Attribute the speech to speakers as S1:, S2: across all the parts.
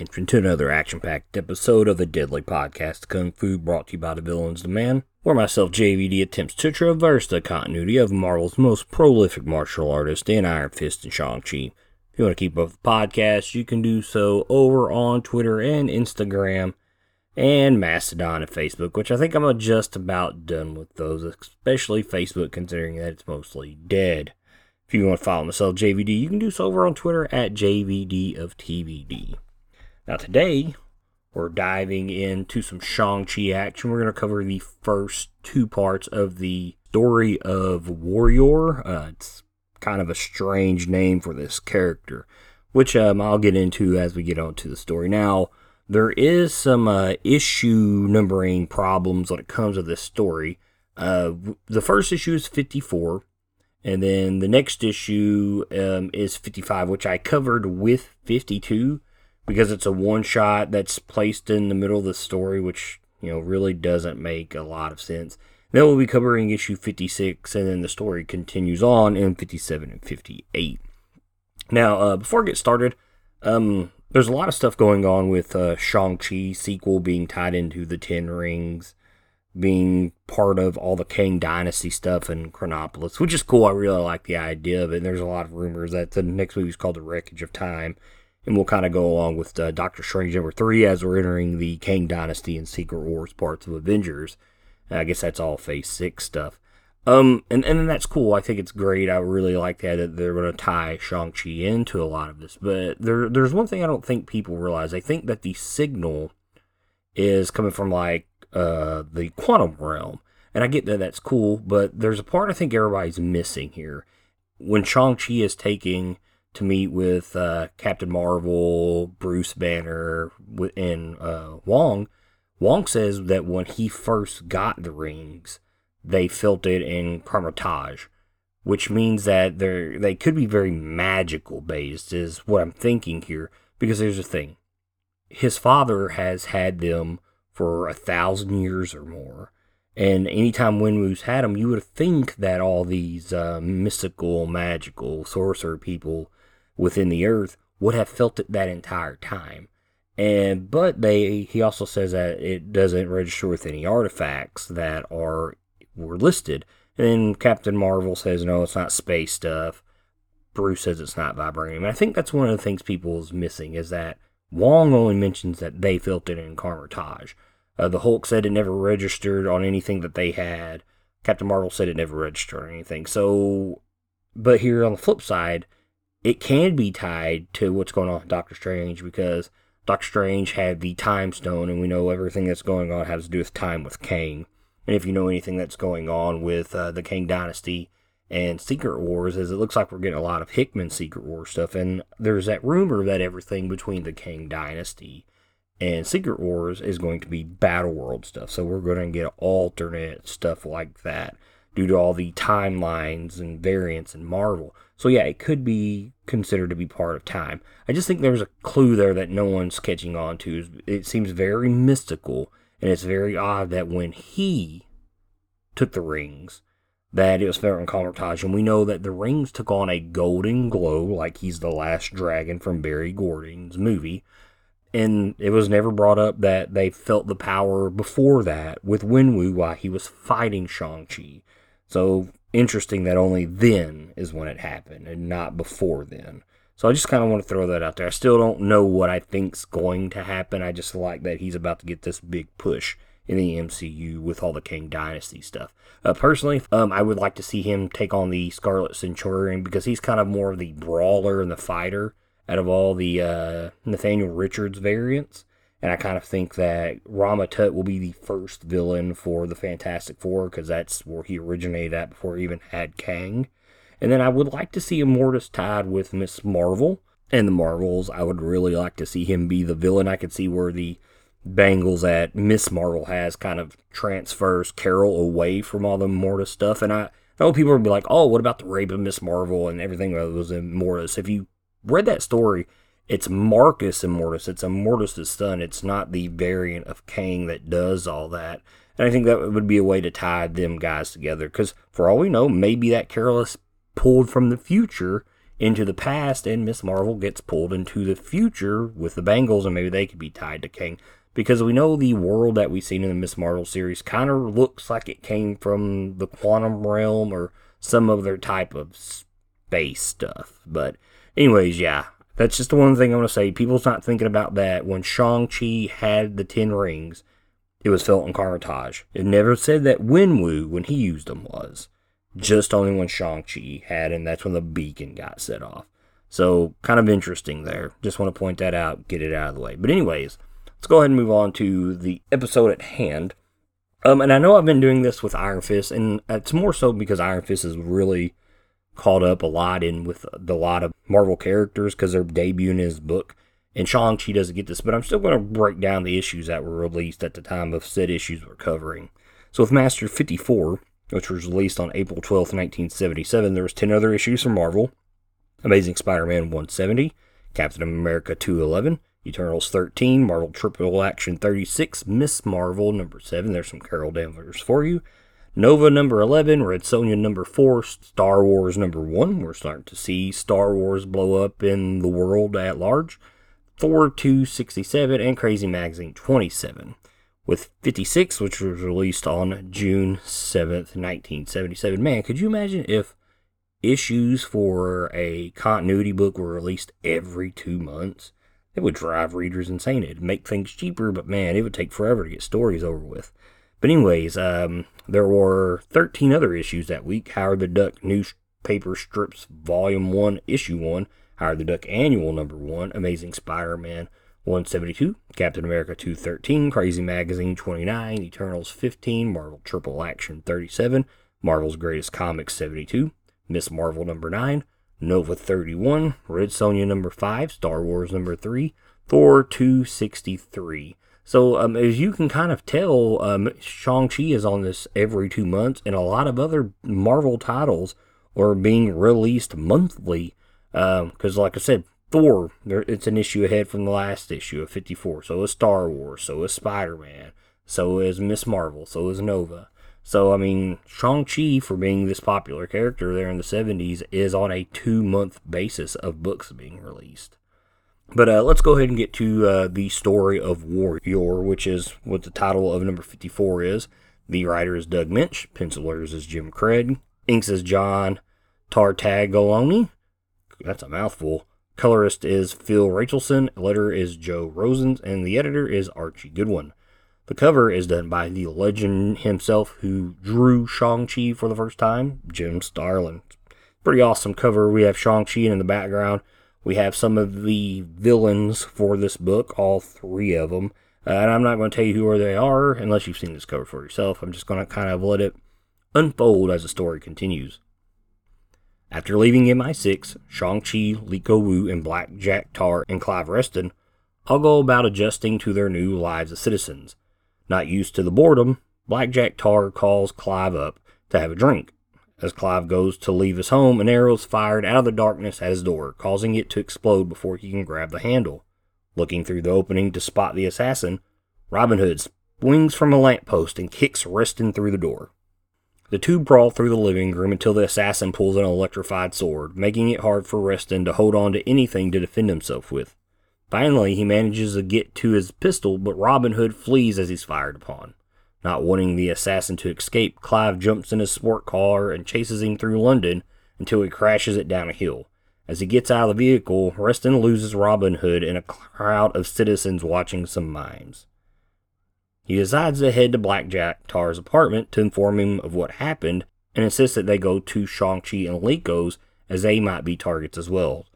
S1: Henchman, to another action-packed episode of the Deadly Podcast Kung Fu, brought to you by the Villains Demand, where myself, JVD, attempts to traverse the continuity of Marvel's most prolific martial artist in Iron Fist and Shang-Chi. If you want to keep up with the podcast, you can do so over on Twitter and Instagram and Mastodon and Facebook, which I think I'm just about done with those, especially Facebook, considering that it's mostly dead. If you want to follow myself, JVD, you can do so over on Twitter at JVD of TVD. Now, today, we're diving into some Shang-Chi action. We're going to cover the first two parts of the story of War Yore. Uh, it's kind of a strange name for this character, which um, I'll get into as we get on to the story. Now, there is some uh, issue numbering problems when it comes to this story. Uh, the first issue is 54 and then the next issue um, is 55, which I covered with 52 because it's a one shot that's placed in the middle of the story, which, you know, really doesn't make a lot of sense. Then we'll be covering issue 56, and then the story continues on in 57 and 58. Now, uh, before I get started, um, there's a lot of stuff going on with uh, Shang-Chi sequel being tied into the Ten Rings being part of all the Kang Dynasty stuff in Chronopolis, which is cool. I really like the idea of it. And there's a lot of rumors that the next movie is called The Wreckage of Time. And we'll kind of go along with uh, Doctor Strange number three as we're entering the Kang Dynasty and Secret Wars parts of Avengers. I guess that's all Phase Six stuff. Um, and and that's cool. I think it's great. I really like that that they're going to tie Shang Chi into a lot of this. But there there's one thing I don't think people realize. I think that the signal is coming from like uh, the quantum realm. And I get that that's cool, but there's a part I think everybody's missing here. When Shang-Chi is taking to meet with uh, Captain Marvel, Bruce Banner, and uh, Wong, Wong says that when he first got the rings, they felt it in Kamar-Taj, which means that they they could be very magical based, is what I'm thinking here. Because there's a thing, his father has had them for a thousand years or more. And anytime Wenwu's had them, you would think that all these uh, mystical, magical sorcerer people within the earth would have felt it that entire time. And but they he also says that it doesn't register with any artifacts that are were listed. And Captain Marvel says no, it's not space stuff. Bruce says it's not vibranium. And I think that's one of the things people is missing is that Wong only mentions that they felt it in Kamar-Taj. Uh, the Hulk said it never registered on anything that they had. Captain Marvel said it never registered on anything. So, but here on the flip side, it can be tied to what's going on with Doctor Strange because Doctor Strange had the Time Stone, and we know everything that's going on has to do with time with Kang. And if you know anything that's going on with uh, the Kang Dynasty and Secret Wars, is it looks like we're getting a lot of Hickman Secret War stuff, and there's that rumor that everything between the Kang Dynasty and Secret Wars is going to be Battle World stuff. So we're going to get alternate stuff like that due to all the timelines and variants in Marvel. So yeah, it could be considered to be part of time. I just think there's a clue there that no one's catching on to. It seems very mystical, and it's very odd that when he took the rings, that it was Farron Kamar-Taj, and we know that the rings took on a golden glow, like he's the last dragon from Berry Gordy's movie and it was never brought up that they felt the power before that with Wenwu while he was fighting Shang-Chi. So interesting that only then is when it happened and not before then. So I just kind of want to throw that out there. I still don't know what I think's going to happen. I just like that he's about to get this big push in the MCU with all the Kang Dynasty stuff. Uh, personally, um, I would like to see him take on the Scarlet Centurion because he's kind of more of the brawler and the fighter out of all the uh, Nathaniel Richards variants. And I kind of think that Rama Tut will be the first villain for the Fantastic Four because that's where he originated at before he even had Kang. And then I would like to see Immortus tied with Miss Marvel and the Marvels. I would really like to see him be the villain. I could see where the bangles that Miss Marvel has kind of transfers Carol away from all the Immortus stuff. And I, I know people would be like, oh, what about the rape of Miss Marvel and everything that was in Immortus? If you read that story, it's Marcus Immortus. It's Immortus' son. It's not the variant of Kang that does all that. And I think that would be a way to tie them guys together. Because for all we know, maybe that Carol is pulled from the future into the past, and Miss Marvel gets pulled into the future with the Bangles, and maybe they could be tied to Kang. Because we know the world that we've seen in the Miss Marvel series kind of looks like it came from the quantum realm or some other type of space stuff. But, anyways, yeah, that's just the one thing I want to say. People's not thinking about that. When Shang-Chi had the Ten Rings, it was felt in Kamar-Taj. It never said that Wenwu, when he used them, was. Just only when Shang-Chi had, and that's when the beacon got set off. So, kind of interesting there. Just want to point that out, get it out of the way. But, anyways, let's go ahead and move on to the episode at hand. Um, and I know I've been doing this with Iron Fist, and it's more so because Iron Fist is really caught up a lot in with the lot of Marvel characters because they're debuting in his book. And Shang-Chi doesn't get this, but I'm still going to break down the issues that were released at the time of said issues we're covering. So with Master 54, which was released on April 12, 1977, there was 10 other issues from Marvel. Amazing Spider-Man 170, Captain America 211, Eternals 13, Marvel Triple Action 36, Miss Marvel number 7, there's some Carol Danvers for you, Nova number 11, Red Sonja number 4, Star Wars number 1. We're starting to see Star Wars blow up in the world at large. Thor 267 and Crazy Magazine 27. With 56, which was released on June 7th, 1977. Man, could you imagine if issues for a continuity book were released every two months? It would drive readers insane. It'd make things cheaper, but man, it would take forever to get stories over with. But anyways, um, there were 13 other issues that week. Howard the Duck Newspaper Strips Volume 1, Issue 1, Howard the Duck Annual Number 1, Amazing Spider-Man 172, Captain America 213, Crazy Magazine 29, Eternals 15, Marvel Triple Action 37, Marvel's Greatest Comics 72, Miss Marvel number 9, Nova 31, Red Sonja number 5, Star Wars number 3, Thor 263. So um, as you can kind of tell, um, Shang-Chi is on this every two months, and a lot of other Marvel titles are being released monthly. Because, um, like I said, Thor, there, it's an issue ahead from the last issue of 54. So is Star Wars. So is Spider-Man. So is Miss Marvel. So is Nova. So, I mean, Shang-Chi, for being this popular character there in the 70s, is on a two month basis of books being released. But uh, let's go ahead and get to uh, the story of War Yore, which is what the title of number 54 is. The writer is Doug Moench, pencilers is Jim Craig, inks is John Tartaglione. That's a mouthful. Colorist is Phil Rachelson, letter is Joe Rosens, and the editor is Archie Goodwin. The cover is done by the legend himself who drew Shang-Chi for the first time, Jim Starlin. Pretty awesome cover. We have Shang-Chi in the background we have some of the villains for this book, all three of them. Uh, and I'm not going to tell you who they are unless you've seen this cover for yourself. I'm just going to kind of let it unfold as the story continues. After leaving MI6, Shang-Chi, Leiko Wu, and Black Jack Tarr and Clive Reston all go about adjusting to their new lives as citizens. Not used to the boredom, Black Jack Tarr calls Clive up to have a drink. As Clive goes to leave his home, an arrow is fired out of the darkness at his door, causing it to explode before he can grab the handle. Looking through the opening to spot the assassin, Robin Hood swings from a lamppost and kicks Reston through the door. The two brawl through the living room until the assassin pulls an electrified sword, making it hard for Reston to hold on to anything to defend himself with. Finally, he manages to get to his pistol, but Robin Hood flees as he's fired upon. Not wanting the assassin to escape, Clive jumps in his sport car and chases him through London until he crashes it down a hill. As he gets out of the vehicle, Reston loses Robin Hood in a crowd of citizens watching some mimes. He decides to head to Blackjack Tarr's apartment to inform him of what happened and insists that they go to Shang-Chi and Leiko's as they might be targets as well.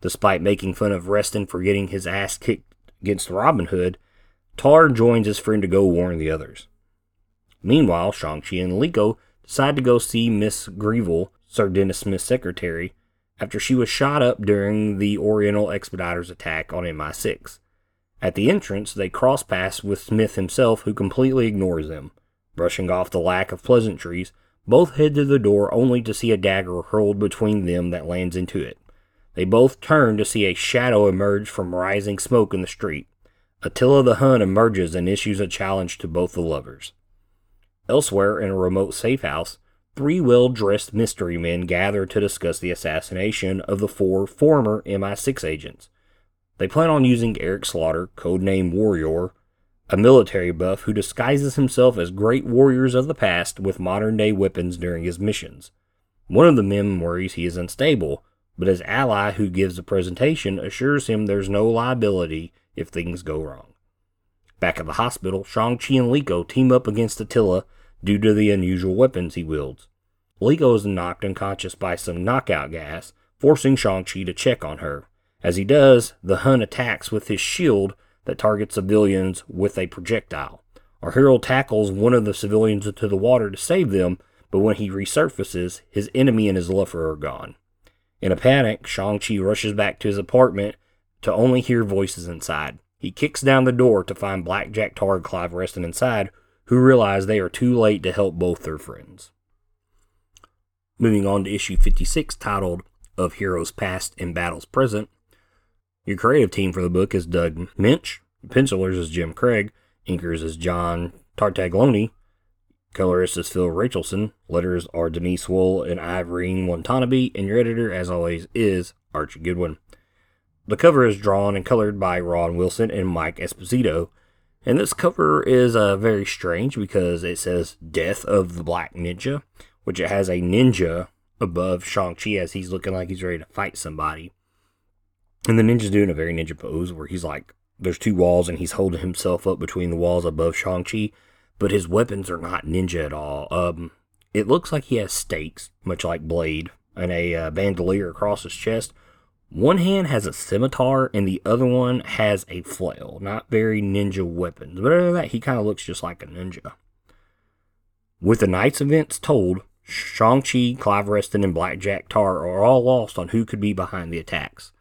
S1: Despite making fun of Reston for getting his ass kicked against Robin Hood, Tarr joins his friend to go warn the others. Meanwhile, Shang-Chi and Leiko decide to go see Miss Greville, Sir Denis Smith's secretary, after she was shot up during the Oriental Expediters attack on MI6. At the entrance, they cross paths with Smith himself, who completely ignores them. Brushing off the lack of pleasantries, both head to the door only to see a dagger hurled between them that lands into it. They both turn to see a shadow emerge from rising smoke in the street. Attila the Hun emerges and issues a challenge to both the lovers. Elsewhere, in a remote safe house, three well dressed mystery men gather to discuss the assassination of the four former MI6 agents. They plan on using Eric Slaughter, codenamed Warrior, a military buff who disguises himself as great warriors of the past with modern day weapons during his missions. One of the men worries he is unstable, but his ally who gives the presentation assures him there's no liability if things go wrong. Back at the hospital, Shang-Chi and Leiko team up against Attila due to the unusual weapons he wields. Leiko is knocked unconscious by some knockout gas, forcing Shang-Chi to check on her. As he does, the Hun attacks with his shield that targets civilians with a projectile. Our hero tackles one of the civilians into the water to save them, but when he resurfaces, his enemy and his lover are gone. In a panic, Shang-Chi rushes back to his apartment to only hear voices inside. He kicks down the door to find Blackjack Tarr and Clive Reston inside, who realize they are too late to help both their friends. Moving on to issue 56, titled Of Heroes Past and Battles Present. Your creative team for the book is Doug Moench, pencilers is Jim Craig, inkers is John Tartaglione, colorist is Phil Rachelson, letters are Denise Wohl and Irene Watanabe, and your editor, as always, is Archie Goodwin. The cover is drawn and colored by Ron Wilson and Mike Esposito. And this cover is uh, very strange because it says Death of the Black Ninja, which it has a ninja above Shang-Chi as he's looking like he's ready to fight somebody. And the ninja's doing a very ninja pose where he's like, there's two walls and he's holding himself up between the walls above Shang-Chi, but his weapons are not ninja at all. Um, it looks like he has stakes, much like Blade, and a uh, bandolier across his chest, one hand has a scimitar and the other one has a flail. Not very ninja weapons, but other than that, he kind of looks just like a ninja. With the night's events told, Shang-Chi, Clive Reston, and Blackjack Tarr are all lost on who could be behind the attacks.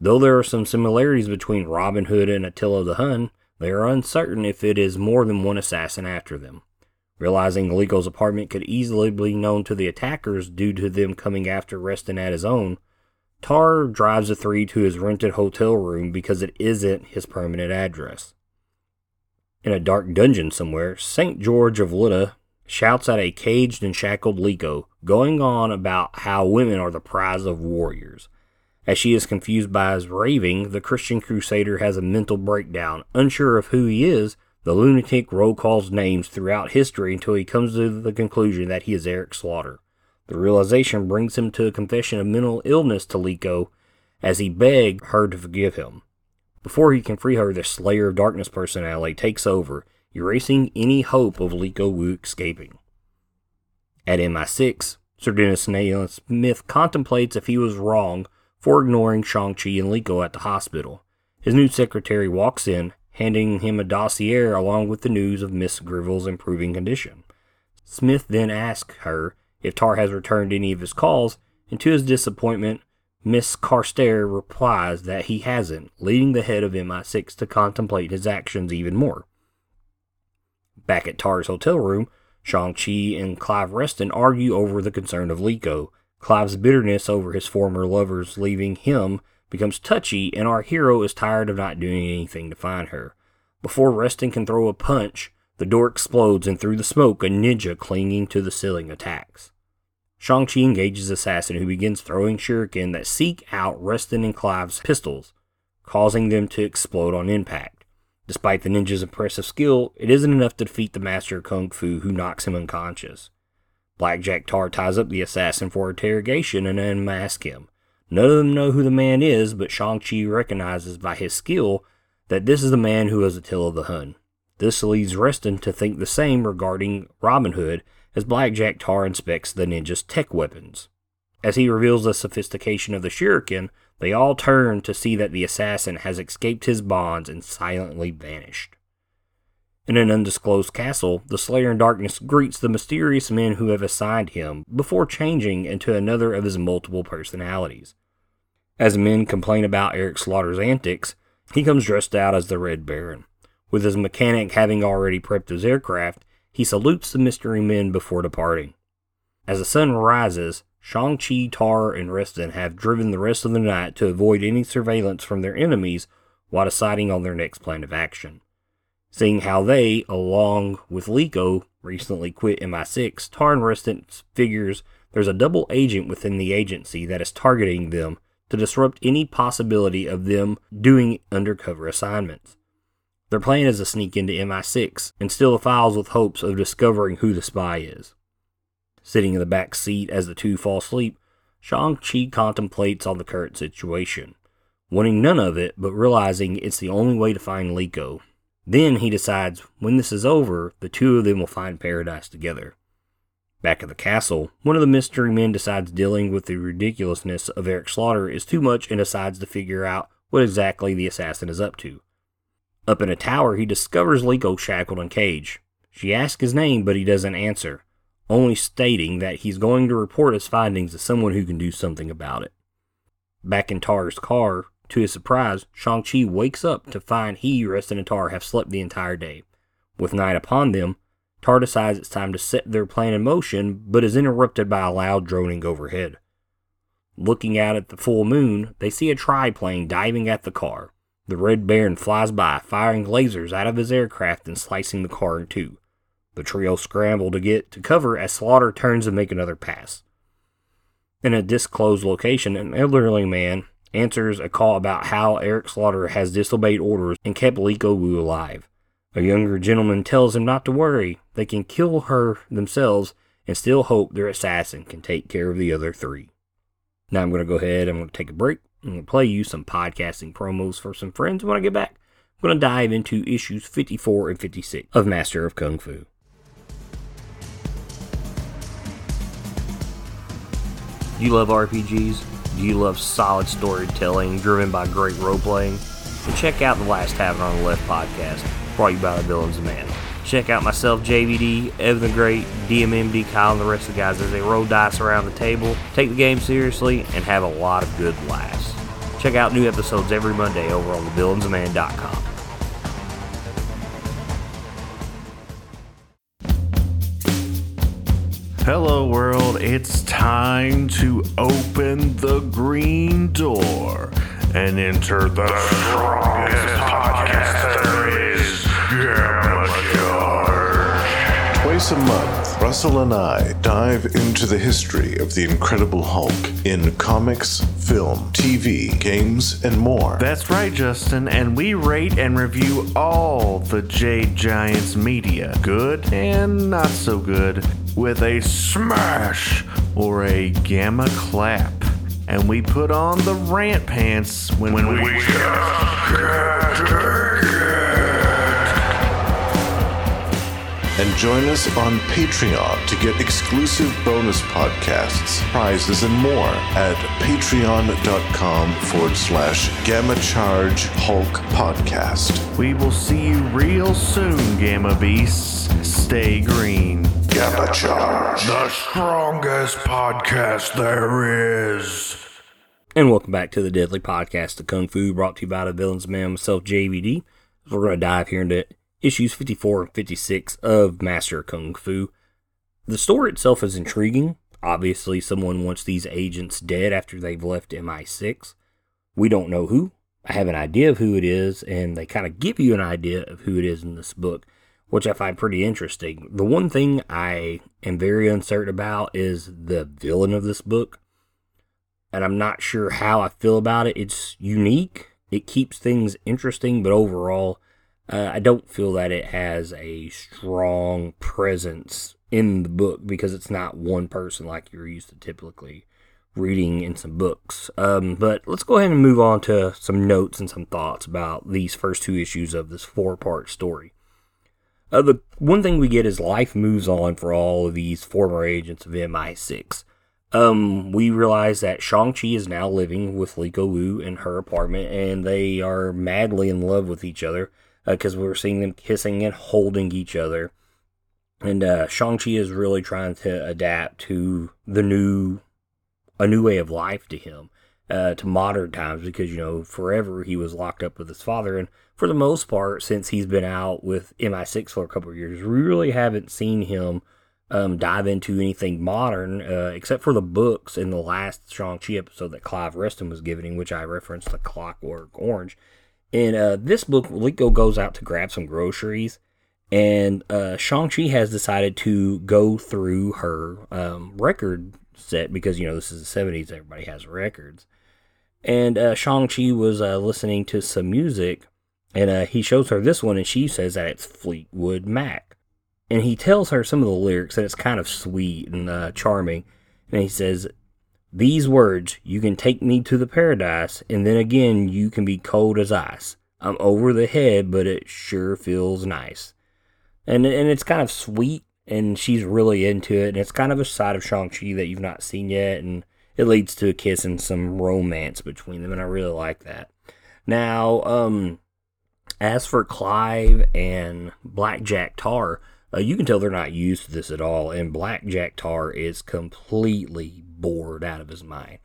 S1: Though there are some similarities between Robin Hood and Attila the Hun, they are uncertain if it is more than one assassin after them. Realizing Leiko's apartment could easily be known to the attackers due to them coming after Reston at his own, Tarr drives the three to his rented hotel room because it isn't his permanent address. In a dark dungeon somewhere, St. George of Lydda shouts at a caged and shackled Leiko, going on about how women are the prize of warriors. As she is confused by his raving, the Christian crusader has a mental breakdown. Unsure of who he is, the lunatic roll calls names throughout history until he comes to the conclusion that he is Eric Slaughter. The realization brings him to a confession of mental illness to Leiko as he begs her to forgive him. Before he can free her, the Slayer of Darkness personality takes over, erasing any hope of Leiko Wu escaping. At MI6, Sir Denis Nayland Smith contemplates if he was wrong for ignoring Shang-Chi and Leiko at the hospital. His new secretary walks in, handing him a dossier along with the news of Miss Greville's improving condition. Smith then asks her if Tarr has returned any of his calls, and to his disappointment, Miss Carstairs replies that he hasn't, leading the head of MI6 to contemplate his actions even more. Back at Tarr's hotel room, Shang-Chi and Clive Reston argue over the concern of Leiko. Clive's bitterness over his former lovers leaving him becomes touchy, and our hero is tired of not doing anything to find her. Before Reston can throw a punch, the door explodes, and through the smoke, a ninja clinging to the ceiling attacks. Shang-Chi engages Assassin, who begins throwing shuriken that seek out Reston and Clive's pistols, causing them to explode on impact. Despite the ninja's impressive skill, it isn't enough to defeat the master of Kung Fu, who knocks him unconscious. Blackjack Tarr ties up the assassin for interrogation and unmasks him. None of them know who the man is, but Shang-Chi recognizes by his skill that this is the man who is Attila the Hun. This leads Reston to think the same regarding Robin Hood as Blackjack Tarr inspects the ninja's tech weapons. As he reveals the sophistication of the shuriken, they all turn to see that the assassin has escaped his bonds and silently vanished. In an undisclosed castle, the Slayer in Darkness greets the mysterious men who have assigned him before changing into another of his multiple personalities. As men complain about Eric Slaughter's antics, he comes dressed out as the Red Baron. With his mechanic having already prepped his aircraft, he salutes the mystery men before departing. As the sun rises, Shang-Chi, Tarr, and Reston have driven the rest of the night to avoid any surveillance from their enemies while deciding on their next plan of action. Seeing how they, along with Leiko, recently quit MI6, Taran Reston figures there's a double agent within the agency that is targeting them to disrupt any possibility of them doing undercover assignments. Their plan is to sneak into MI6 and steal the files with hopes of discovering who the spy is. Sitting in the back seat as the two fall asleep, Shang-Chi contemplates on the current situation, wanting none of it but realizing it's the only way to find Leiko. Then he decides when this is over, the two of them will find paradise together. Back at the castle, one of the mystery men decides dealing with the ridiculousness of Eric Slaughter is too much and decides to figure out what exactly the assassin is up to. Up in a tower, he discovers Leiko Ko shackled and caged. She asks his name, but he doesn't answer, only stating that he's going to report his findings to someone who can do something about it. Back in Tarr's car, to his surprise, Shang-Chi wakes up to find he, Reston, and Tarr have slept the entire day. With night upon them, Tarr decides it's time to set their plan in motion, but is interrupted by a loud droning overhead. Looking out at the full moon, they see a triplane diving at the car. The Red Baron flies by, firing lasers out of his aircraft and slicing the car in two. The trio scramble to get to cover as Slaughter turns to make another pass. In a disclosed location, an elderly man answers a call about how Eric Slaughter has disobeyed orders and kept Leiko Wu alive. A younger gentleman tells him not to worry, they can kill her themselves and still hope their assassin can take care of the other three. Now I'm going to go ahead, I'm going to take a break. I'm going to play you some podcasting promos for some friends. When I get back, I'm going to dive into issues 54 and 56 of Master of Kung Fu. Do you love RPGs? Do you love solid storytelling driven by great role playing? Then check out the Last Tavern on the Left podcast, brought you by the Villains of Man. Check out myself, JVD, Evan the Great, DMMD, Kyle, and the rest of the guys as they roll dice around the table, take the game seriously, and have a lot of good laughs. Check out new episodes every Monday over on thevillainsman.com.
S2: Hello, world. It's time to open the green door and enter the the strongest podcast there is, Gamma Charge.
S3: Twice a month, Russell and I dive into the history of the Incredible Hulk in comics, film, TV, games, and more.
S2: That's right, Justin, and we rate and review all the Jade Giants media, good and not so good, with a smash or a gamma clap. And we put on the rant pants when, when we, we
S3: And join us on Patreon to get exclusive bonus podcasts, prizes, and more at patreon.com forward slash gamma charge Hulk podcast.
S2: We will see you real soon, Gamma Beasts. Stay green.
S3: Gamma charge.
S2: The strongest podcast there is.
S1: And welcome back to the Deadly Podcast the Kung Fu, brought to you by the Villains Man, myself, JVD. We're going to dive here into issues 54 and 56 of Master Kung Fu. The story itself is intriguing. Obviously, someone wants these agents dead after they've left MI6. We don't know who. I have an idea of who it is, and they kind of give you an idea of who it is in this book, which I find pretty interesting. The one thing I am very uncertain about is the villain of this book, and I'm not sure how I feel about it. It's unique, it keeps things interesting, but overall, uh, I don't feel that it has a strong presence in the book because it's not one person like you're used to typically reading in some books. Um, but let's go ahead and move on to some notes and some thoughts about these first two issues of this four part story. Uh, the one thing we get is life moves on for all of these former agents of MI6. Um, we realize that Shang-Chi is now living with Leiko Wu in her apartment, and they are madly in love with each other because uh, we're seeing them kissing and holding each other. And uh, Shang-Chi is really trying to adapt to the new, a new way of life to him, uh, to modern times, because, you know, forever he was locked up with his father. And for the most part, since he's been out with MI6 for a couple of years, we really haven't seen him um, dive into anything modern, uh, except for the books in the last Shang-Chi episode that Clive Reston was giving, in, which I referenced the Clockwork Orange. In uh, this book, Leiko goes out to grab some groceries, And uh, Shang-Chi has decided to go through her um, record set because, you know, this is the 70s, everybody has records. And uh, Shang-Chi was uh, listening to some music, and uh, he shows her this one, and she says that it's Fleetwood Mac. And he tells her some of the lyrics, and it's kind of sweet and uh, charming. And he says, These words, you can take me to the paradise, and then again, you can be cold as ice. I'm over the head, but it sure feels nice. And, and it's kind of sweet, and she's really into it, and it's kind of a side of Shang-Chi that you've not seen yet, and it leads to a kiss and some romance between them, and I really like that. Now, um, as for Clive and Blackjack Tarr, uh, you can tell they're not used to this at all, and Blackjack Tarr is completely bored out of his mind.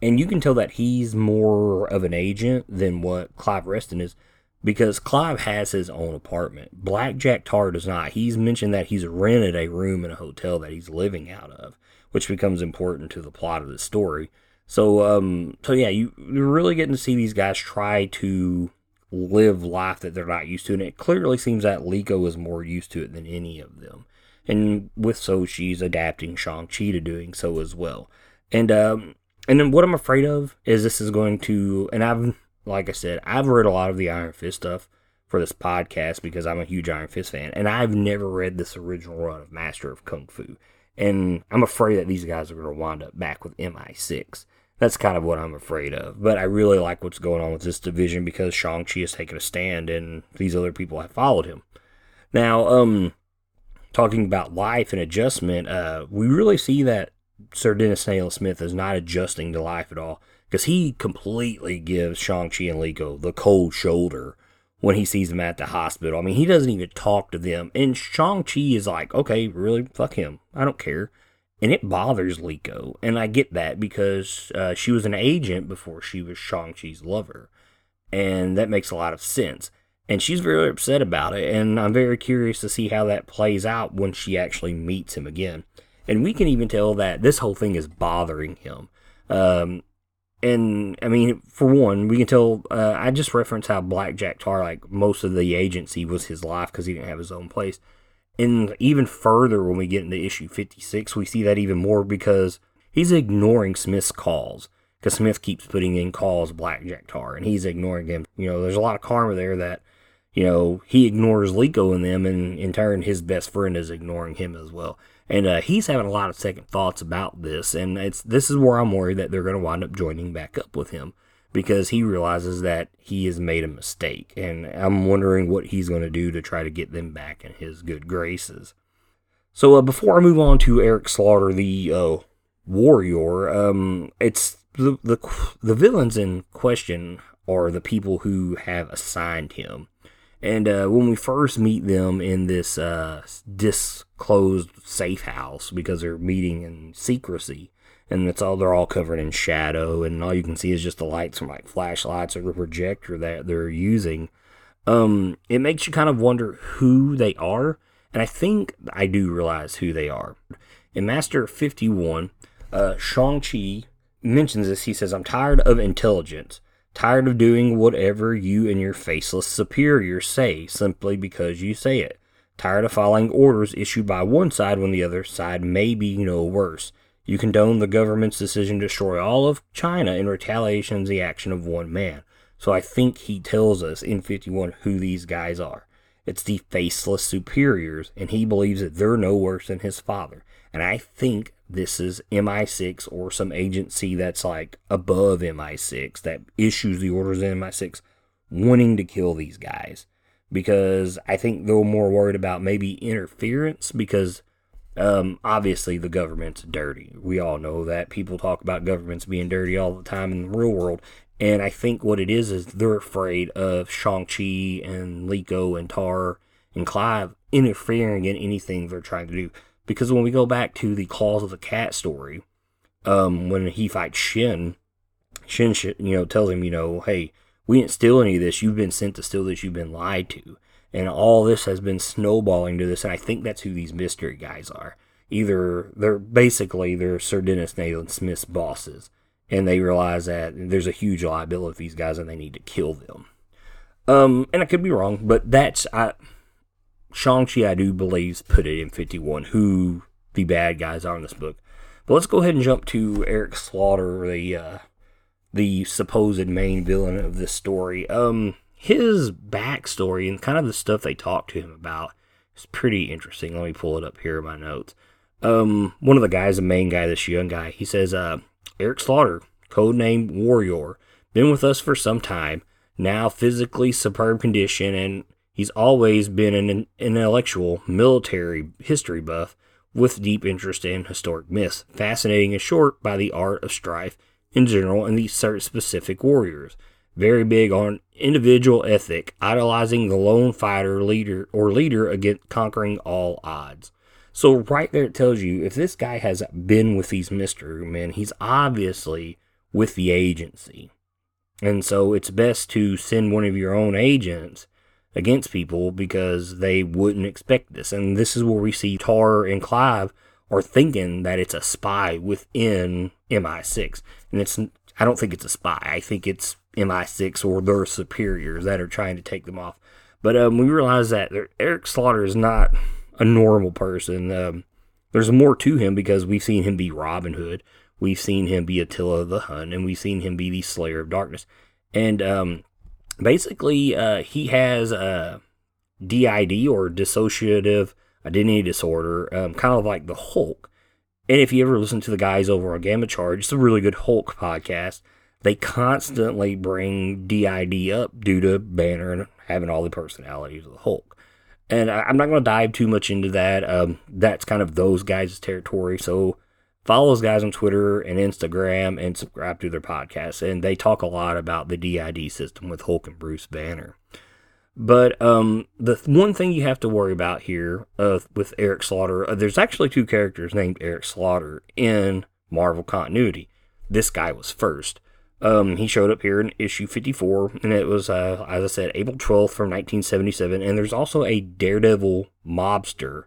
S1: And you can tell that he's more of an agent than what Clive Reston is because Clive has his own apartment. Blackjack Tarr does not. He's mentioned that he's rented a room in a hotel that he's living out of, which becomes important to the plot of the story. So, um, so yeah, you, you're really getting to see these guys try to live life that they're not used to, and it clearly seems that Leiko is more used to it than any of them. And with so, she's adapting Shang-Chi to doing so as well. And um, and then what I'm afraid of is this is going to, and I've, like I said, I've read a lot of the Iron Fist stuff for this podcast because I'm a huge Iron Fist fan, and I've never read this original run of Master of Kung Fu. And I'm afraid that these guys are going to wind up back with MI6. That's kind of what I'm afraid of. But I really like what's going on with this division because Shang-Chi has taken a stand and these other people have followed him. Now, um, talking about life and adjustment, uh, we really see that Sir Denis Nayland Smith is not adjusting to life at all because he completely gives Shang-Chi and Leiko the cold shoulder when he sees them at the hospital. I mean, he doesn't even talk to them. And Shang-Chi is like, okay, really, fuck him. I don't care. And it bothers Leiko. And I get that because uh, she was an agent before she was Shang-Chi's lover. And that makes a lot of sense. And she's very upset about it. And I'm very curious to see how that plays out when she actually meets him again. And we can even tell that this whole thing is bothering him. Um, and I mean, for one, we can tell. Uh, I just referenced how Blackjack Tarr, like most of the agency, was his life because he didn't have his own place. And even further, when we get into issue 56, we see that even more because he's ignoring Smith's calls because Smith keeps putting in calls Blackjack Tarr, and he's ignoring him. You know, there's a lot of karma there that you know he ignores Leiko and them, and in turn, his best friend is ignoring him as well and uh, he's having a lot of second thoughts about this. And it's this is where I'm worried that they're going to wind up joining back up with him because he realizes that he has made a mistake, and I'm wondering what he's going to do to try to get them back in his good graces. So uh, before I move on to Eric Slaughter, the uh, warrior, um, it's the, the the villains in question are the people who have assigned him. And uh, when we first meet them in this uh, disclosed safe house, because they're meeting in secrecy, and it's all they're all covered in shadow, and all you can see is just the lights from like flashlights or the projector that they're using. Um, it makes you kind of wonder who they are, and I think I do realize who they are. In Master 51, uh, Shang-Chi mentions this. He says, I'm tired of intelligence. Tired of doing whatever you and your faceless superiors say simply because you say it. Tired of following orders issued by one side when the other side may be no worse. You condone the government's decision to destroy all of China in retaliation to the action of one man. So I think he tells us in 51 who these guys are. It's the faceless superiors, and he believes that they're no worse than his father. And I think this is MI6 or some agency that's like above MI6 that issues the orders in MI6 wanting to kill these guys because I think they're more worried about maybe interference because um, obviously the government's dirty. We all know that. People talk about governments being dirty all the time in the real world. And I think what it is is they're afraid of Shang-Chi and Leiko and Tarr and Clive interfering in anything they're trying to do. Because when we go back to the Claws of the Cat story, um, when he fights Shin, Shin, you know, tells him, you know, hey, we didn't steal any of this. You've been sent to steal this. You've been lied to. And all this has been snowballing to this. And I think that's who these mystery guys are. Either they're basically they're Sir Denis Nayland Smith's bosses. And they realize that there's a huge liability with these guys and they need to kill them. Um, and I could be wrong, but that's I Shang-Chi, I do believe, put it in 51, who the bad guys are in this book. But let's go ahead and jump to Eric Slaughter, the uh, the supposed main villain of this story. Um, his backstory and kind of the stuff they talk to him about is pretty interesting. Let me pull it up here in my notes. Um, one of the guys, the main guy, this young guy, he says, uh, Eric Slaughter, codename Warrior, been with us for some time, now physically superb condition, and he's always been an intellectual military history buff with deep interest in historic myths, fascinating and short by the art of strife in general and these certain specific warriors. Very big on individual ethic, idolizing the lone fighter leader or leader against conquering all odds. So right there it tells you if this guy has been with these mystery men, he's obviously with the agency. And so it's best to send one of your own agents against people because they wouldn't expect this. And this is where we see Tarr and Clive are thinking that it's a spy within MI6. And it's I don't think it's a spy. I think it's MI6 or their superiors that are trying to take them off. But um, we realize that Eric Slaughter is not a normal person. Um, there's more to him because we've seen him be Robin Hood, we've seen him be Attila the Hun, and we've seen him be the Slayer of Darkness. And um, basically, uh, he has a DID or dissociative identity disorder, um, kind of like the Hulk. And if you ever listen to the guys over on Gamma Charge, it's a really good Hulk podcast. They constantly bring DID up due to Banner and having all the personalities of the Hulk. And I, am not going to dive too much into that. Um, that's kind of those guys' territory. So follow those guys on Twitter and Instagram and subscribe to their podcast. And they talk a lot about the DID system with Hulk and Bruce Banner. But um, the one thing you have to worry about here uh, with Eric Slaughter, uh, there's actually two characters named Eric Slaughter in Marvel continuity. This guy was first. Um, he showed up here in issue 54, and it was, uh, as I said, April 12th from 1977. And there's also a Daredevil mobster.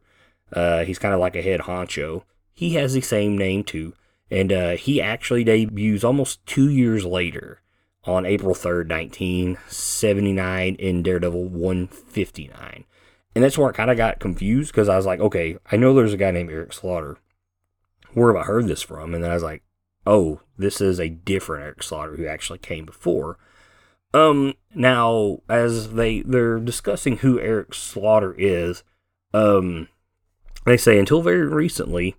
S1: Uh, he's kind of like a head honcho. He has the same name too, and uh, he actually debuts almost two years later on April 3rd, 1979, in Daredevil 159. And that's where I kind of got confused because I was like, okay, I know there's a guy named Eric Slaughter. Where have I heard this from? And then I was like, oh, this is a different Eric Slaughter who actually came before. Um, now as they they're discussing who Eric Slaughter is, um, they say until very recently,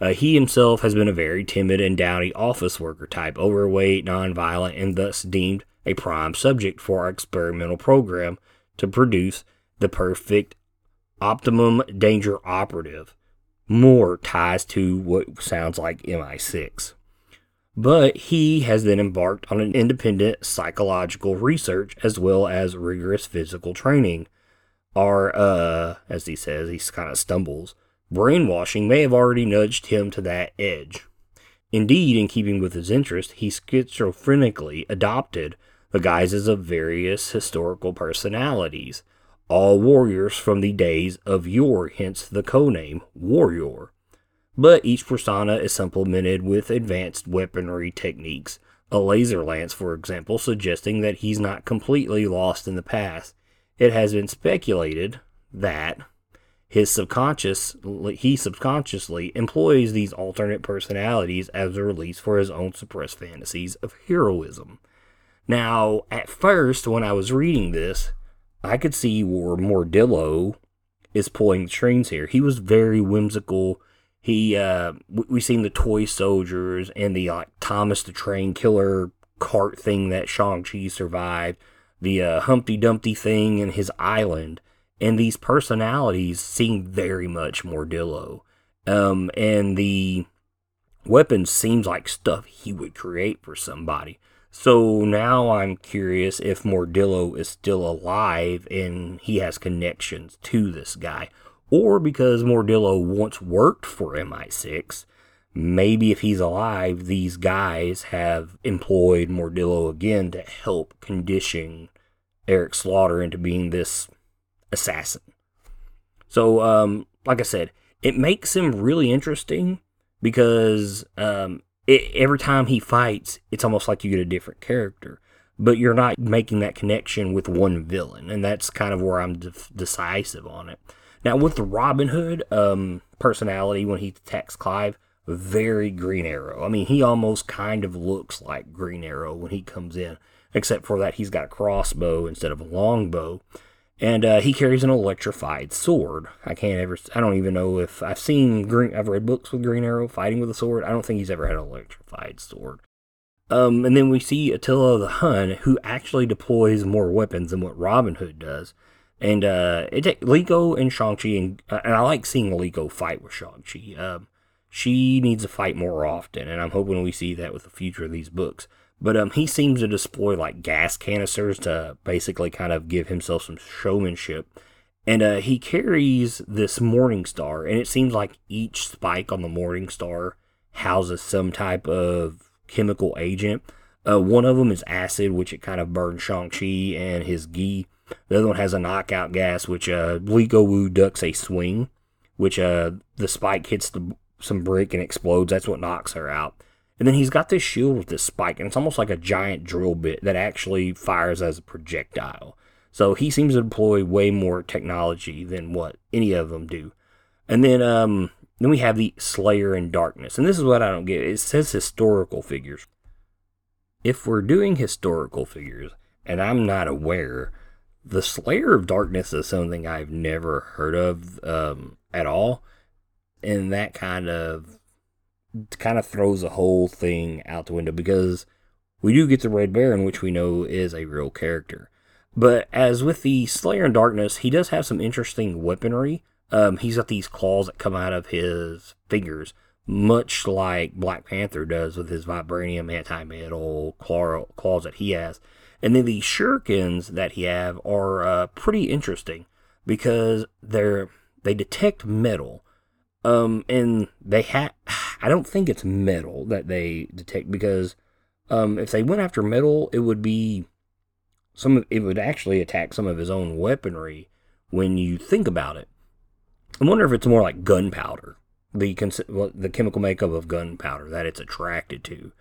S1: uh, he himself has been a very timid and dowdy office worker type, overweight, nonviolent, and thus deemed a prime subject for our experimental program to produce the perfect optimum danger operative. More ties to what sounds like MI6. But he has then embarked on an independent psychological research as well as rigorous physical training. Our, uh, as he says, he kind of stumbles. Brainwashing may have already nudged him to that edge. Indeed, in keeping with his interest, he schizophrenically adopted the guises of various historical personalities, all warriors from the days of yore, hence the codename Warrior but each persona is supplemented with advanced weaponry techniques, a laser lance, for example, suggesting that he's not completely lost in the past. It has been speculated that his subconscious he subconsciously employs these alternate personalities as a release for his own suppressed fantasies of heroism. Now, at first, when I was reading this, I could see where Mordillo is pulling the strings here. He was very whimsical he uh, we seen the toy soldiers and the like Thomas the Train Killer cart thing that Shang Chi survived, the uh, Humpty Dumpty thing and his island, and these personalities seem very much Mordillo, um, and the weapons seems like stuff he would create for somebody. So now I'm curious if Mordillo is still alive and he has connections to this guy or because Mordillo once worked for MI6. Maybe if he's alive, these guys have employed Mordillo again to help condition Eric Slaughter into being this assassin. So, um, like I said, it makes him really interesting because um, it, every time he fights, it's almost like you get a different character. but you're not making that connection with one villain, and that's kind of where I'm de- decisive on it. Now, with the Robin Hood um, personality when he attacks Clive, very Green Arrow. I mean, he almost kind of looks like Green Arrow when he comes in, except for that he's got a crossbow instead of a longbow. And uh, he carries an electrified sword. I can't ever, I don't even know if I've seen Green, I've read books with Green Arrow fighting with a sword. I don't think he's ever had an electrified sword. Um, and then we see Attila the Hun, who actually deploys more weapons than what Robin Hood does. And uh, it Go and Shang-Chi, and, uh, and I like seeing Go fight with Shang-Chi. Um, she needs to fight more often, and I'm hoping we see that with the future of these books. But um, he seems to deploy like gas canisters to basically kind of give himself some showmanship. And uh, he carries this Morning Star, and it seems like each spike on the Morning Star houses some type of chemical agent. Uh, one of them is acid, which it kind of burns Shang-Chi and his gi. The other one has a knockout gas, which uh, Leiko Wu ducks a swing, which uh, the spike hits the, some brick and explodes. That's what knocks her out. And then he's got this shield with this spike, and it's almost like a giant drill bit that actually fires as a projectile. So he seems to deploy way more technology than what any of them do. And then um, then we have the Slayer in Darkness. And this is what I don't get. It says historical figures. If we're doing historical figures, and I'm not aware, the Slayer of Darkness is something I've never heard of um, at all. And that kind of kind of throws the whole thing out the window because we do get the Red Baron, which we know is a real character. But as with the Slayer in Darkness, he does have some interesting weaponry. Um, he's got these claws that come out of his fingers, much like Black Panther does with his vibranium anti-metal claw, claws that he has. And then the shurikens that he have are uh, pretty interesting because they're they detect metal, um, and they have. I don't think it's metal that they detect because um, if they went after metal, it would be some. Of, it would actually attack some of his own weaponry. When you think about it, I wonder if it's more like gunpowder, the the chemical makeup of gunpowder that it's attracted to.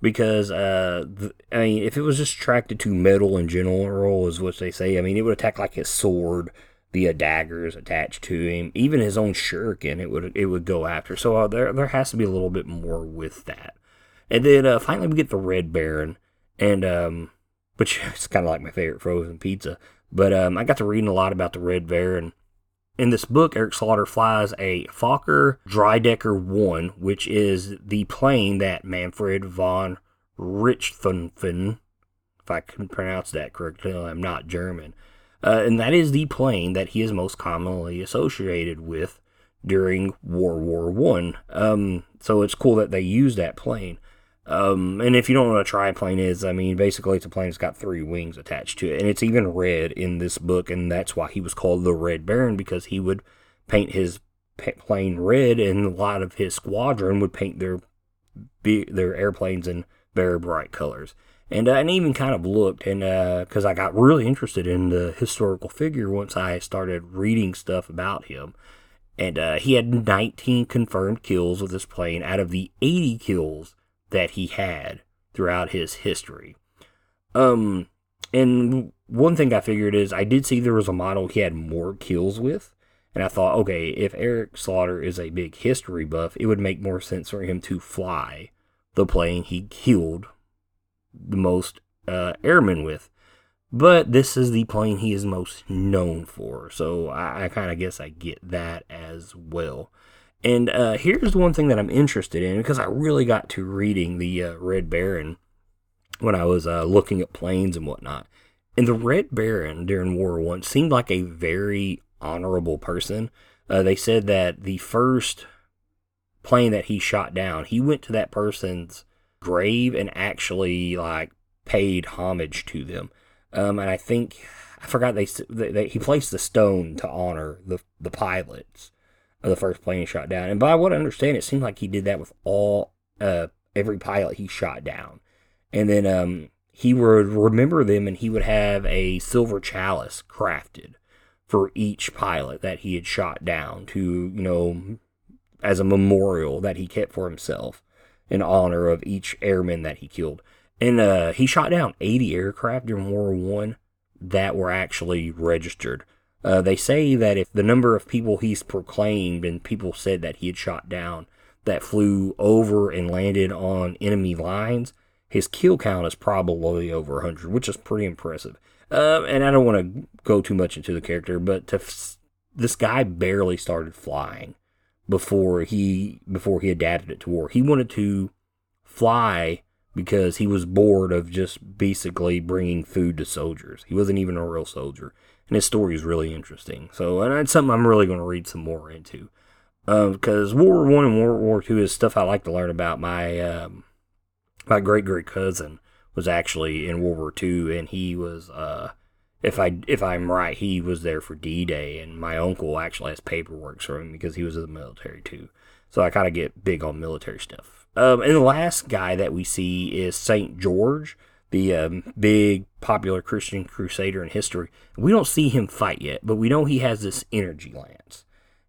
S1: Because uh, I mean, if it was just attracted to metal in general, is what they say. I mean, it would attack like his sword, the daggers attached to him, even his own shuriken. It would it would go after. So uh, there there has to be a little bit more with that. And then uh, finally we get the Red Baron, and um, which is kind of like my favorite frozen pizza. But um, I got to reading a lot about the Red Baron in this book, Eric Slaughter flies a Fokker Dreidecker 1, which is the plane that Manfred von Richthofen, if I can pronounce that correctly, I'm not German, uh, and that is the plane that he is most commonly associated with during World War One. Um, so it's cool that they use that plane. Um, and if you don't know what a triplane is, I mean, basically it's a plane that's got three wings attached to it, and it's even red in this book, and that's why he was called the Red Baron because he would paint his plane red, and a lot of his squadron would paint their their airplanes in very bright colors. And uh, and even kind of looked, and because uh, I got really interested in the historical figure once I started reading stuff about him. And uh, he had 19 confirmed kills with this plane out of the 80 kills that he had throughout his history. Um, and one thing I figured is I did see there was a model he had more kills with. And I thought, okay, if Eric Slaughter is a big history buff, it would make more sense for him to fly the plane he killed the most uh, airmen with. But this is the plane he is most known for. So I, I kind of guess I get that as well. And uh, here's one thing that I'm interested in because I really got to reading the uh, Red Baron when I was uh, looking at planes and whatnot. And the Red Baron during War One seemed like a very honorable person. Uh, they said that the first plane that he shot down, he went to that person's grave and actually like paid homage to them. Um, and I think I forgot they, they, they he placed the stone to honor the the pilots of the first plane he shot down. And by what I understand, it seemed like he did that with all uh, every pilot he shot down. And then um, he would remember them, and he would have a silver chalice crafted for each pilot that he had shot down to you know as a memorial that he kept for himself in honor of each airman that he killed. And uh, he shot down 80 aircraft during World War One that were actually registered. Uh, they say that if the number of people he's proclaimed and people said that he had shot down that flew over and landed on enemy lines, his kill count is probably over 100, which is pretty impressive. Uh, and I don't want to go too much into the character, but to, this guy barely started flying before he before he adapted it to war. He wanted to fly because he was bored of just basically bringing food to soldiers. He wasn't even a real soldier, and his story is really interesting. So, and it's something I'm really going to read some more into because uh, World War One and World War Two is stuff I like to learn about. My um, my great great cousin was actually in World War Two, and he was, uh, if I if I'm right, he was there for D Day, and my uncle actually has paperwork for him because he was in the military too. So I kind of get big on military stuff. Um, and the last guy that we see is Saint George, the um, big popular Christian crusader in history. We don't see him fight yet, but we know he has this energy lance.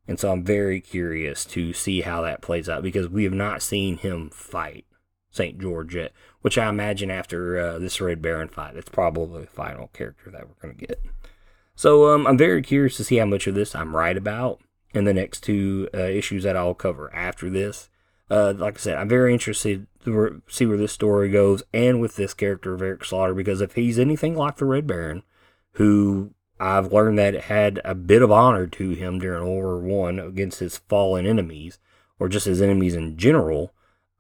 S1: And so I'm very curious to see how that plays out because we have not seen him fight St. George yet, which I imagine after uh, this Red Baron fight, it's probably the final character that we're going to get. So um, I'm very curious to see how much of this I'm right about in the next two uh, issues that I'll cover after this. Uh, like I said, I'm very interested to see where this story goes and with this character of Eric Slaughter because if he's anything like the Red Baron, who I've learned that had a bit of honor to him during World War One against his fallen enemies or just his enemies in general,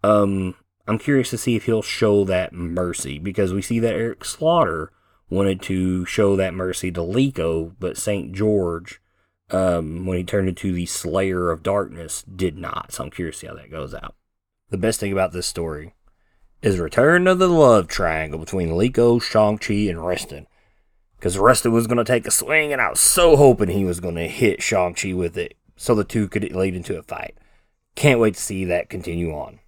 S1: um, I'm curious to see if he'll show that mercy because we see that Eric Slaughter wanted to show that mercy to Leiko, but St. George, um, when he turned into the Slayer of Darkness, did not. So I'm curious to see how that goes out. The best thing about this story is return of the love triangle between Leiko, Shang-Chi, and Reston. Because Reston was going to take a swing, and I was so hoping he was going to hit Shang-Chi with it so the two could lead into a fight. Can't wait to see that continue on.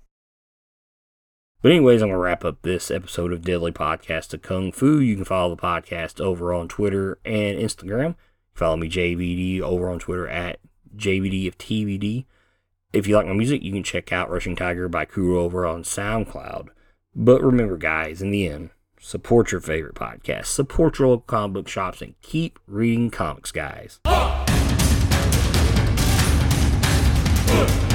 S1: But anyways, I'm gonna wrap up this episode of Deadly Podcast to Kung Fu. You can follow the podcast over on Twitter and Instagram. Follow me JVD over on Twitter at JVD of TVD. If you like my music, you can check out Rushing Tiger by Kuro over on SoundCloud. But remember, guys, in the end, support your favorite podcast, support your local comic book shops, and keep reading comics, guys. Uh.